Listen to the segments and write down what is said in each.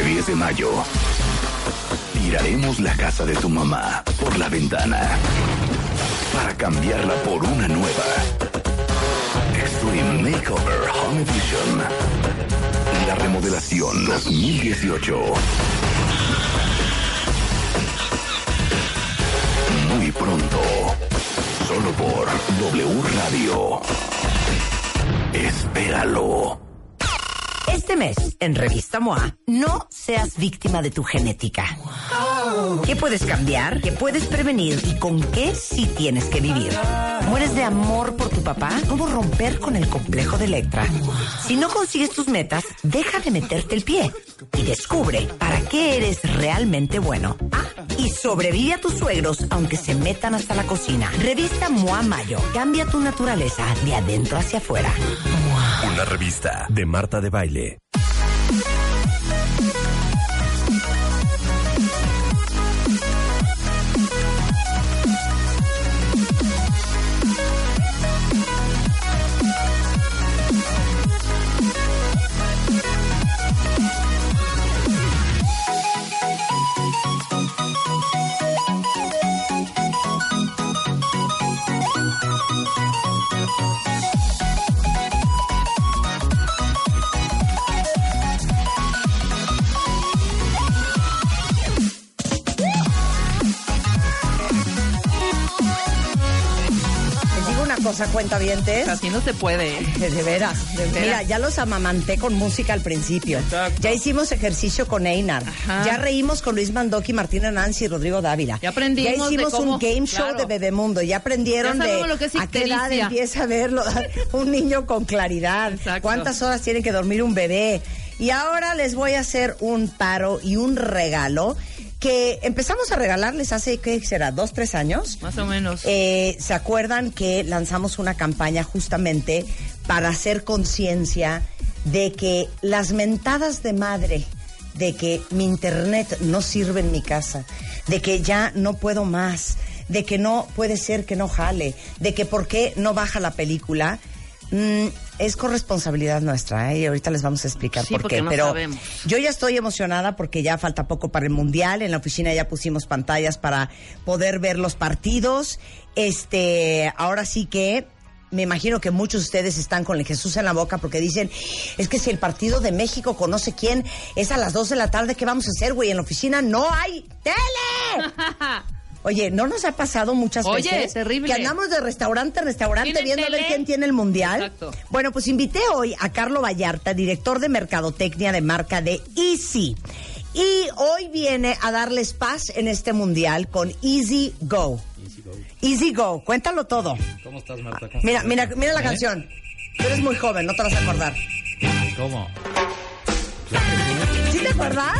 Este 10 de mayo, tiraremos la casa de tu mamá por la ventana para cambiarla por una nueva. Extreme Makeover Home Edition. La remodelación 2018. Muy pronto. Solo por W Radio. Espéralo. Este mes, en Revista MOA, no seas víctima de tu genética. ¿Qué puedes cambiar? ¿Qué puedes prevenir? ¿Y con qué sí tienes que vivir? ¿Mueres de amor por tu papá? ¿Cómo romper con el complejo de Electra? Si no consigues tus metas, deja de meterte el pie y descubre para qué eres realmente bueno. Ah, y sobrevive a tus suegros aunque se metan hasta la cocina. Revista MOA Mayo. Cambia tu naturaleza de adentro hacia afuera. Una revista de Marta de Baile. Cosa, cuenta vientes. Así no se puede. De veras, de veras. Mira, ya los amamanté con música al principio. Exacto. Ya hicimos ejercicio con Einar. Ajá. Ya reímos con Luis Mandoki, Martina Nancy y Rodrigo Dávila. Ya aprendimos Ya hicimos de cómo- un game show claro. de Bebemundo. Ya aprendieron Ya de sabemos lo que es a qué edad empieza a verlo un niño con claridad. Exacto. Cuántas horas tiene que dormir un bebé. Y ahora les voy a hacer un paro y un regalo que empezamos a regalarles hace, ¿qué será? ¿Dos, tres años? Más o menos. Eh, ¿Se acuerdan que lanzamos una campaña justamente para hacer conciencia de que las mentadas de madre, de que mi internet no sirve en mi casa, de que ya no puedo más, de que no puede ser que no jale, de que por qué no baja la película, mm, es corresponsabilidad nuestra, ¿eh? y ahorita les vamos a explicar Sí, por qué. no Pero sabemos. yo ya estoy emocionada porque ya falta poco para el mundial. En la oficina ya pusimos pantallas para poder ver los partidos. Este, ahora sí que me imagino que muchos de ustedes están con el Jesús en la boca porque dicen, es que si el partido de México con no sé quién es a las 2 de la tarde, ¿qué vamos a hacer, güey? En la oficina no hay tele. Oye, ¿no nos ha pasado muchas Oye, veces terrible. que andamos de restaurante a restaurante ¿Tienen viendo a ver quién tiene el mundial? Exacto. Bueno, pues invité hoy a Carlo Vallarta, director de mercadotecnia de marca de Easy. Y hoy viene a darles paz en este mundial con Easy Go. Easy Go, cuéntalo todo. ¿Cómo estás, Marta? ¿Cómo Mira, mira, mira la ¿Eh? canción. Tú eres muy joven, no te vas a acordar. ¿Cómo? ¿Sí te acuerdas?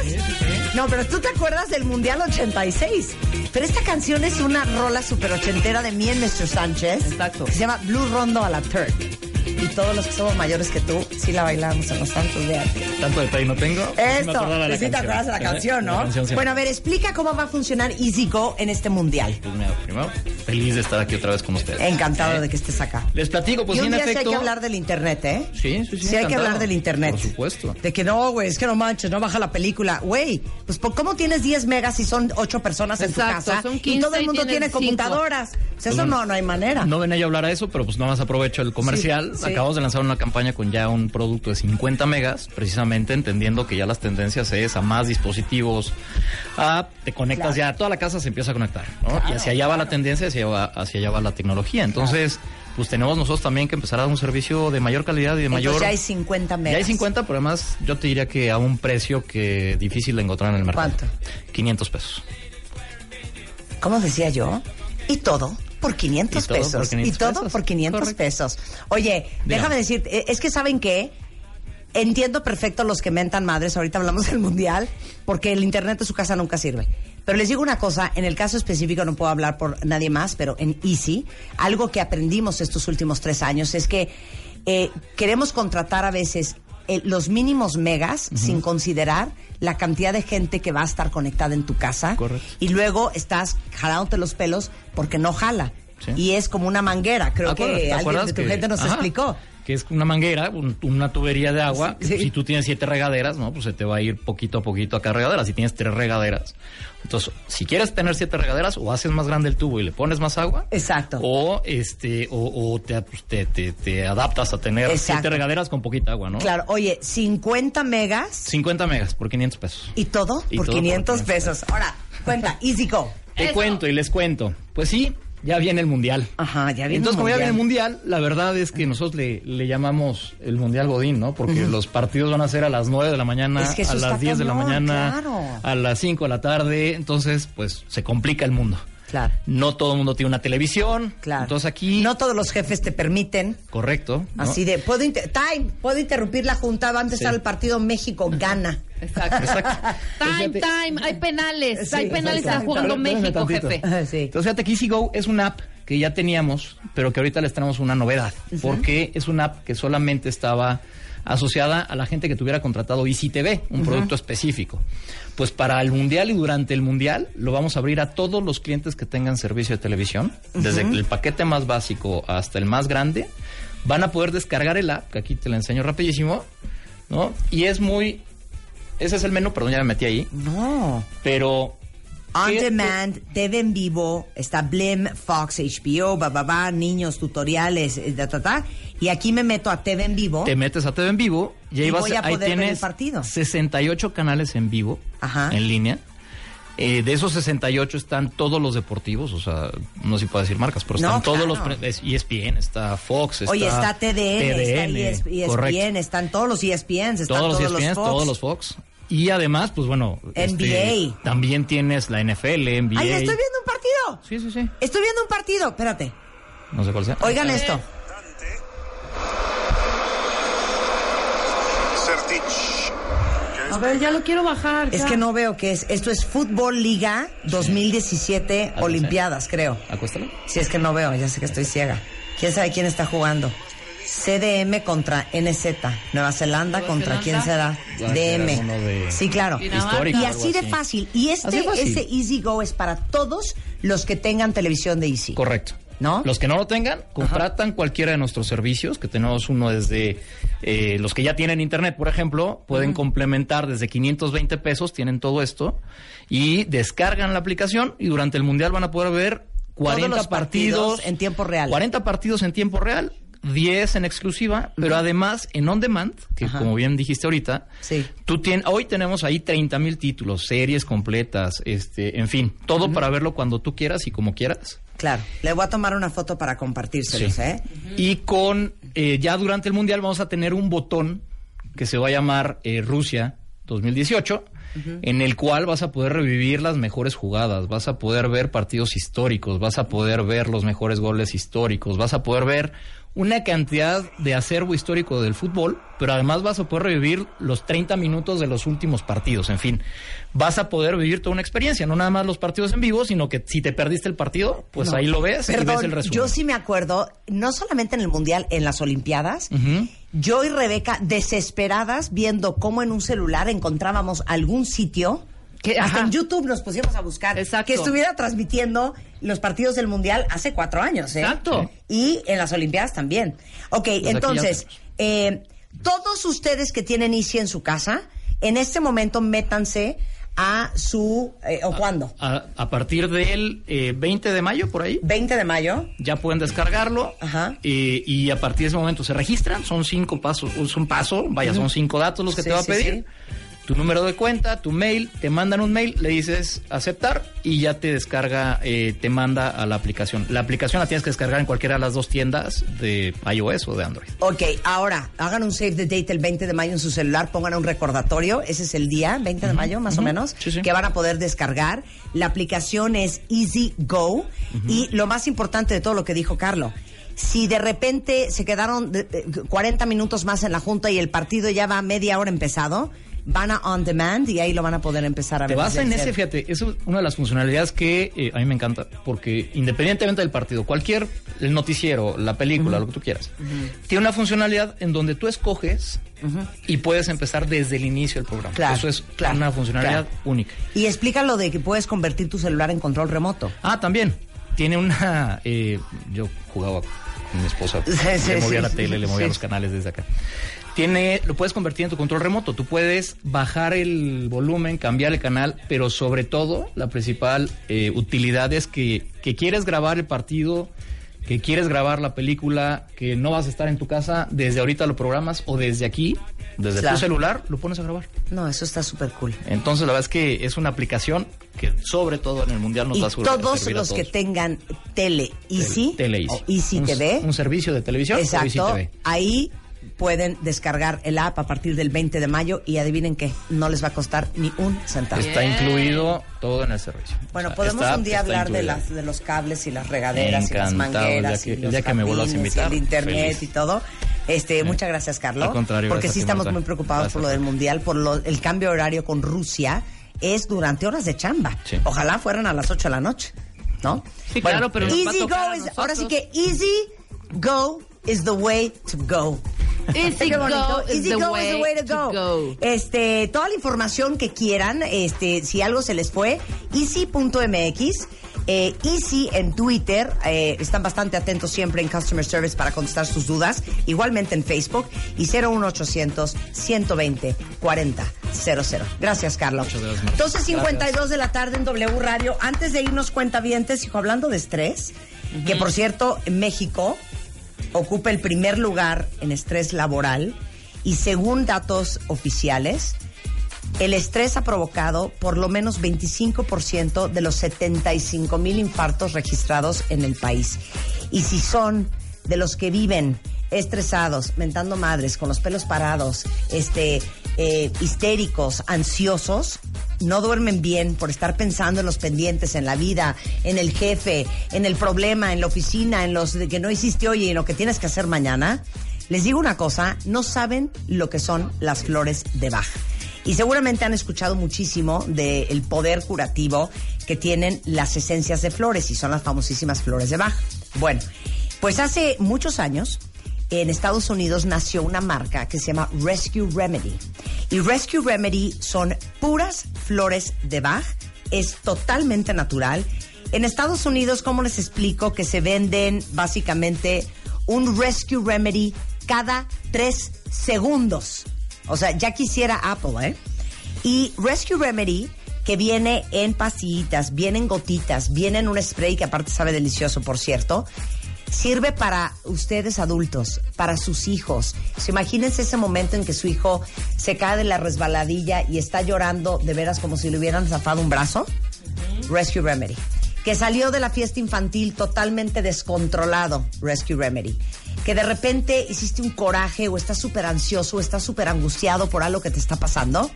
No, pero tú te acuerdas del Mundial 86. Pero esta canción es una rola super ochentera de mí en Mr. Sánchez. Exacto. Que se llama Blue Rondo a la Turk. Y todos los que somos mayores que tú, sí la bailamos en los santos de arte. Tanto detalle no tengo. Esto, la sí te canción. acuerdas de la ¿Eh? canción, ¿no? La canción, sí. Bueno, a ver, explica cómo va a funcionar Easy Go en este mundial. Pues mira, primero, feliz de estar aquí otra vez con ustedes. Encantado ¿Eh? de que estés acá. Les platico, pues y un día sí hay que hablar del internet, ¿eh? Sí, sí, sí, Sí hay que hablar del internet. Por supuesto. De que no, güey, es que no manches, no baja la película. Güey, pues ¿por ¿cómo tienes 10 megas si son 8 personas en tu casa? son y 15 todo el y mundo tiene cinco. computadoras. Pues eso bueno, no, no hay manera. No venía yo a hablar a eso, pero pues nada más aprovecho el comercial. Sí, sí. Acabamos de lanzar una campaña con ya un producto de 50 megas, precisamente entendiendo que ya las tendencias es a más dispositivos, a te conectas Claro. ya, toda la casa se empieza a conectar, ¿no? y hacia allá va la tendencia, hacia allá va, hacia allá va la tecnología. Entonces, pues tenemos nosotros también que empezar a dar un servicio de mayor calidad y de Entonces mayor... ya hay 50 megas. Ya hay 50, pero además yo te diría que a un precio que difícil de encontrar en el mercado. ¿Cuánto? 500 pesos. ¿Cómo decía yo? Y todo por 500 Y todo pesos. por 500 y todo pesos. por 500 Correcto. pesos. Oye, déjame decir, eh, es que ¿saben qué? Entiendo perfecto los que mentan madres, ahorita hablamos del mundial, porque el internet de su casa nunca sirve. Pero les digo una cosa, en el caso específico no puedo hablar por nadie más, pero en Easy, algo que aprendimos estos últimos tres años es que eh, queremos contratar a veces eh, los mínimos megas sin considerar la cantidad de gente que va a estar conectada en tu casa. Correcto. Y luego estás jalándote los pelos porque no jala. Sí. Y es como una manguera, creo ¿Te acuerdas- que alguien de tu que- gente nos ajá, explicó. Que es una manguera, un- una tubería de agua. Sí, sí. Si tú tienes siete regaderas, ¿no? Pues se te va a ir poquito a poquito a cada regadera. Si tienes tres regaderas. Entonces, si quieres tener siete regaderas, o haces más grande el tubo y le pones más agua. Exacto. O este, o, o te, pues, te, te- te adaptas a tener Exacto. siete regaderas con poquita agua, ¿no? Claro, oye, 50 megas 50 megas por 500 pesos. y todo Y por todo por 500 500 pesos. Ahora, cuenta, Easy Go. Te Eso. cuento y les cuento. Pues sí, ya viene el mundial. Ajá, ya viene Entonces, el como ya viene el mundial. la verdad es que nosotros le, le llamamos el mundial Godín, ¿no? Porque los partidos van a ser a las 9 de la mañana, Es que eso a las 10 de la mañana, claro. a las 5 de la tarde. Entonces, pues se complica el mundo. Claro. No todo el mundo tiene una televisión. Claro. Entonces aquí. No todos los jefes te permiten. Correcto. ¿no? Así de, puedo inter- time, puedo interrumpir la junta, va a empezar Sí. el partido México-Gana. Exacto. Exacto. Time, Entonces, time, hay penales, Sí, hay penales, está jugando México, jefe. Sí. Entonces, fíjate que Easy Go es una app que ya teníamos, pero que ahorita les traemos una novedad. Porque es una app que solamente estaba asociada a la gente que tuviera contratado Easy TV, un producto específico. Pues para el Mundial y durante el Mundial lo vamos a abrir a todos los clientes que tengan servicio de televisión, desde el paquete más básico hasta el más grande. Van a poder descargar el app, que aquí te la enseño rapidísimo, ¿no? Y es muy... Ese es el menú, perdón, ya me metí ahí. No. Pero... On ¿qué- demand, TV en vivo, está Blim, Fox, HBO, bababa, niños, tutoriales, ta, ta, ta. Y aquí me meto a TV en vivo. te metes a TV en vivo y ahí, Y vas, voy a ahí poder ver tienes el partido. 68 canales en vivo, Ajá. en línea. Eh, de esos 68 están todos los deportivos, o sea, no sé si puedo decir marcas, pero están No, todos claro. los... ESPN, está Fox, está Oye, está TDN, está ESPN, correcto. están todos los E ESPNs, están todos todos, los ESPN, Fox. todos los Fox. Y además, pues bueno... NBA. también tienes la NFL, NBA. ¡Ay, estoy viendo un partido! Sí, sí, sí. Estoy viendo un partido, espérate. No sé cuál sea. Oigan esto. Sertich. A ver, ya lo quiero bajar. Es ya. que no veo qué es. Esto es Fútbol Liga 2017 Algo Olimpiadas, creo. Acuéstalo. Si es que no veo, ya sé que estoy ciega. ¿Quién sabe quién está jugando? CDM contra NZ. Nueva Zelanda Nueva contra Zelanda. quién será? DM. de- Sí, claro. Histórico, Y así de fácil. Y este, fácil. este Easy Go es para todos los que tengan televisión de Easy. Correcto. ¿No? Los que no lo tengan, contratan cualquiera de nuestros servicios, que tenemos uno desde eh, los que ya tienen internet, por ejemplo, pueden complementar desde 520 pesos, tienen todo esto, y descargan la aplicación y durante el Mundial van a poder ver 40 los partidos partidos en tiempo real. 40 partidos en tiempo real. 10 en exclusiva, pero además en on demand, que Ajá. como bien dijiste ahorita, Sí. tú tienes, hoy tenemos ahí 30 mil títulos, series completas, este, en fin, todo para verlo cuando tú quieras y como quieras. Claro. Le voy a tomar una foto para compartírselos, Sí. ¿eh? Y con, eh, ya durante el Mundial vamos a tener un botón que se va a llamar eh, Rusia 2018, en el cual vas a poder revivir las mejores jugadas, vas a poder ver partidos históricos, vas a poder ver los mejores goles históricos, vas a poder ver una cantidad de acervo histórico del fútbol, pero además vas a poder revivir los 30 minutos de los últimos partidos, en fin, vas a poder vivir toda una experiencia, no nada más los partidos en vivo, sino que si te perdiste el partido, pues No. ahí lo ves y ves Perdón, el resumen. yo sí me acuerdo, no solamente en el Mundial, en las Olimpiadas, yo y Rebeca desesperadas viendo cómo en un celular encontrábamos algún sitio. Que hasta Ajá. en YouTube nos pusimos a buscar Exacto. que estuviera transmitiendo los partidos del Mundial hace cuatro años. ¿eh? Exacto. Y en las Olimpiadas también. Ok, ya entonces, eh, todos ustedes que tienen Easy en su casa, en este momento métanse a su... eh, ¿O cuándo? A, a partir del eh, 20 de mayo, por ahí, 20 de mayo. ya pueden descargarlo. Ajá. eh, y a partir de ese momento se registran. Son cinco pasos. Es un paso, vaya, son cinco datos los que Sí, te va a sí, pedir. sí. Tu número de cuenta, tu mail, te mandan un mail, le dices aceptar y ya te descarga, eh, te manda a la aplicación. La aplicación la tienes que descargar en cualquiera de las dos tiendas de iOS o de Android. Ok, ahora, hagan un save the date el 20 de mayo en su celular, pongan un recordatorio, ese es el día, 20 de mayo más o menos, Sí, sí. que van a poder descargar. La aplicación es Easy Go y lo más importante de todo lo que dijo Carlo, si de repente se quedaron de- de 40 minutos más en la junta y el partido ya va media hora empezado, van a On Demand y ahí lo van a poder empezar a Te ver. vas desde en ese, fíjate, eso es una de las funcionalidades que eh, a mí me encanta, porque independientemente del partido, cualquier, el noticiero, la película, lo que tú quieras, tiene una funcionalidad en donde tú escoges y puedes empezar desde el inicio del programa. Claro, eso es claro, una funcionalidad claro. única. Y explica lo de que puedes convertir tu celular en control remoto. Ah, también, tiene una, eh, yo jugaba Mi esposa Sí, sí, le movía sí, la tele, le movía los canales desde acá. Tiene, lo puedes convertir en tu control remoto. Tú puedes bajar el volumen, cambiar el canal, pero sobre todo la principal eh, utilidad es que, que quieres grabar el partido, que quieres grabar la película, que no vas a estar en tu casa, desde ahorita lo programas o desde aquí, desde Claro. tu celular, lo pones a grabar. No, eso está súper cool. Entonces la verdad es que es una aplicación que sobre todo en el mundial nos Y va a todos a los que tengan tele Easy, Tele Easy. o Easy un, TV, un servicio de televisión Easy exacto, TV. ahí pueden descargar el app a partir del 20 de mayo y adivinen qué, no les va a costar ni un centavo. Está incluido todo en el servicio. Bueno, O sea, podemos está- un día hablar de las de los cables y las regaderas y las Encantado, el día mangueras que- y los que me vuelvas a jardines invitar, y el internet feliz. y todo. Este, muchas gracias, Carlos. Al contrario, porque gracias sí estamos muy preocupados por Gracias. lo del mundial, por lo- el cambio de horario con Rusia es durante horas de chamba. Sí. Ojalá fueran a las 8 de la noche, ¿no? Sí, claro, pero Easy go is, ahora sí que easy go is the way to go. Easy go is Easy the go is the way to go. go. Este, toda la información que quieran, este, si algo se les fue, easy.mx. Eh, Easy en Twitter, eh, están bastante atentos siempre en Customer Service para contestar sus dudas, igualmente en Facebook y 01800 120 40 00. Gracias, Carlos. Muchas gracias, Marta. 12.52 de la tarde en W Radio. Antes de irnos cuentavientes, hijo, hablando de estrés, que por cierto, en México ocupa el primer lugar en estrés laboral y según datos oficiales, el estrés ha provocado por lo menos 25% de los 75 mil infartos registrados en el país. Y si son de los que viven estresados, mentando madres, con los pelos parados, este, eh, histéricos, ansiosos, no duermen bien por estar pensando en los pendientes, en la vida, en el jefe, en el problema, en la oficina, en los de que no hiciste hoy y en lo que tienes que hacer mañana. Les digo una cosa, no saben lo que son las flores de Bach. Y seguramente han escuchado muchísimo del poder curativo que tienen las esencias de flores y son las famosísimas flores de Bach. Bueno, pues hace muchos años en Estados Unidos nació una marca que se llama Rescue Remedy. Y Rescue Remedy son puras flores de Bach, es totalmente natural. En Estados Unidos, ¿cómo les explico que se venden básicamente un Rescue Remedy cada tres segundos? O sea, ya quisiera Apple, ¿eh? Y Rescue Remedy, que viene en pastillitas, viene en gotitas, viene en un spray que aparte sabe delicioso, por cierto, sirve para ustedes adultos, para sus hijos. So, imagínense ese momento en que su hijo se cae de la resbaladilla y está llorando de veras como si le hubieran zafado un brazo. Rescue Remedy. Que salió de la fiesta infantil totalmente descontrolado, Rescue Remedy. Que de repente hiciste un coraje o estás súper ansioso o estás súper angustiado por algo que te está pasando.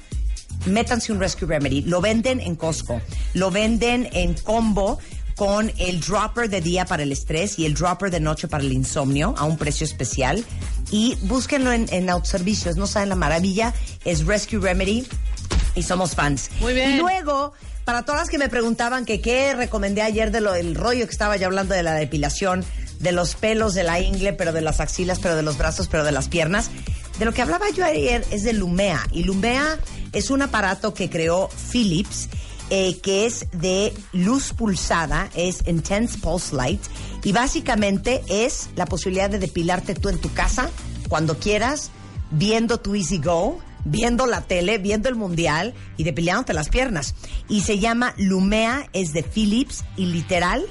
Métanse un Rescue Remedy. Lo venden en Costco. Lo venden en combo con el dropper de día para el estrés y el dropper de noche para el insomnio a un precio especial. Y búsquenlo en, en autoservicios. No saben la maravilla. Es Rescue Remedy y somos fans. Muy bien. Y luego, para todas las que me preguntaban que qué recomendé ayer de lo del rollo que estaba yo hablando de la depilación, de los pelos de la ingle, pero de las axilas, pero de los brazos, pero de las piernas. De lo que hablaba yo ayer es de Lumea. Y Lumea es un aparato que creó Philips, eh, que es de luz pulsada, es Intense Pulse Light. Y básicamente es la posibilidad de depilarte tú en tu casa, cuando quieras, viendo tu Easy Go, viendo la tele, viendo el mundial y depilándote las piernas. Y se llama Lumea, es de Philips y literal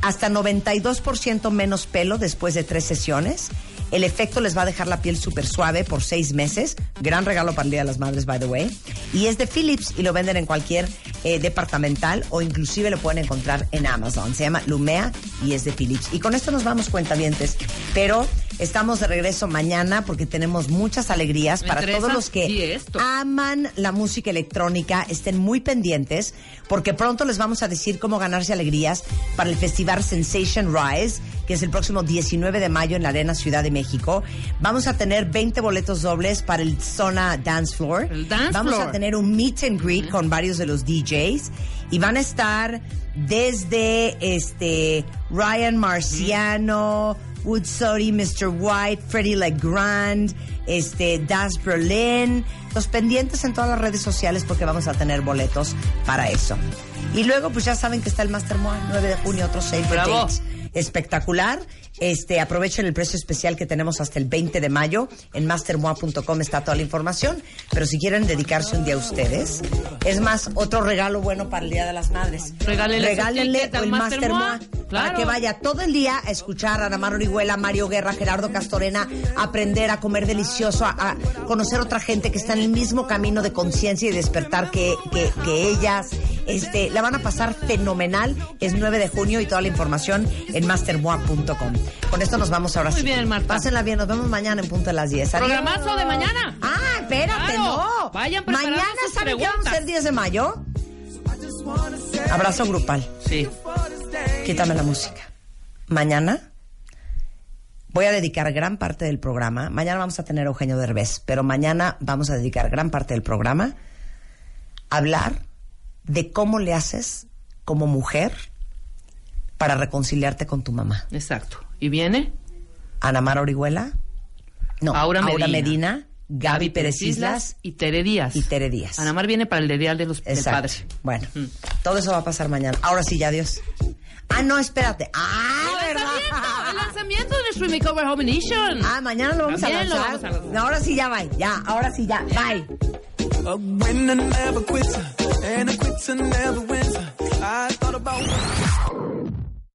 hasta 92% menos pelo después de tres sesiones. El efecto les va a dejar la piel súper suave por seis meses. Gran regalo para el Día de las Madres, by the way. Y es de Philips y lo venden en cualquier eh, departamental o inclusive lo pueden encontrar en Amazon. Se llama Lumea y es de Philips. Y con esto nos vamos cuentavientes. Pero estamos de regreso mañana porque tenemos muchas alegrías para todos los que aman la música electrónica, estén muy pendientes porque pronto les vamos a decir cómo ganarse alegrías para el festival Sensation Rise, que es el próximo 19 de mayo en la Arena Ciudad de México. Vamos a tener 20 boletos dobles para el Zona Dance Floor. El dance vamos floor. a tener un meet and greet con varios de los DJs y van a estar desde este Ryan Marciano, Woodsody, Mr. White, Freddie LeGrand, este, Das Berlin. Los pendientes en todas las redes sociales porque vamos a tener boletos para eso. Y luego, pues ya saben que está el Master Moa, 9 de junio, otro save the Bravo. dates espectacular. Este, aprovechen el precio especial que tenemos hasta el 20 de mayo. En mastermoa.com está toda la información. Pero si quieren dedicarse un día a ustedes, es más, otro regalo bueno para el Día de las Madres. Regálenle Regálenle el Master Moa. Moa para Claro. que vaya todo el día a escuchar a Ana Mar Orihuela, Mario Guerra, Gerardo Castorena, a aprender a comer delicioso, a, a conocer otra gente que está en el mismo camino de conciencia y despertar que, que, que ellas. Este, la van a pasar fenomenal. Es 9 de junio y toda la información en mastermoa.com. Con esto nos vamos ahora Muy sí. bien, Marta. Pásenla bien, nos vemos mañana en punto de las 10. Adiós. Programazo de mañana. Ah, espérate, Claro. no. Vayan Mañana, ¿saben qué vamos a hacer 10 de mayo? Abrazo grupal. Sí. Quítame la música. Mañana voy a dedicar gran parte del programa. Mañana vamos a tener a Eugenio Derbez, pero mañana vamos a dedicar gran parte del programa a hablar de cómo le haces como mujer para reconciliarte con tu mamá. Exacto. ¿Y viene? Ana Mara Orihuela, no, Aura Medina. Medina, Gaby Pérez Islas y Tere Díaz. y Tere Díaz. Ana Mar viene para el Dial de los del padre. Bueno, Mm. todo eso va a pasar mañana. Ahora sí, ya adiós. Ah, no, espérate. Ah, El ¿verdad? lanzamiento, el lanzamiento de Stream Makeover Home Edition. Ah, mañana lo vamos También a lo lanzar. vamos a lanzar. No, ahora sí ya, bye. Ya, ahora sí ya, bye. A winner never quits, and a quitter never wins. I thought about.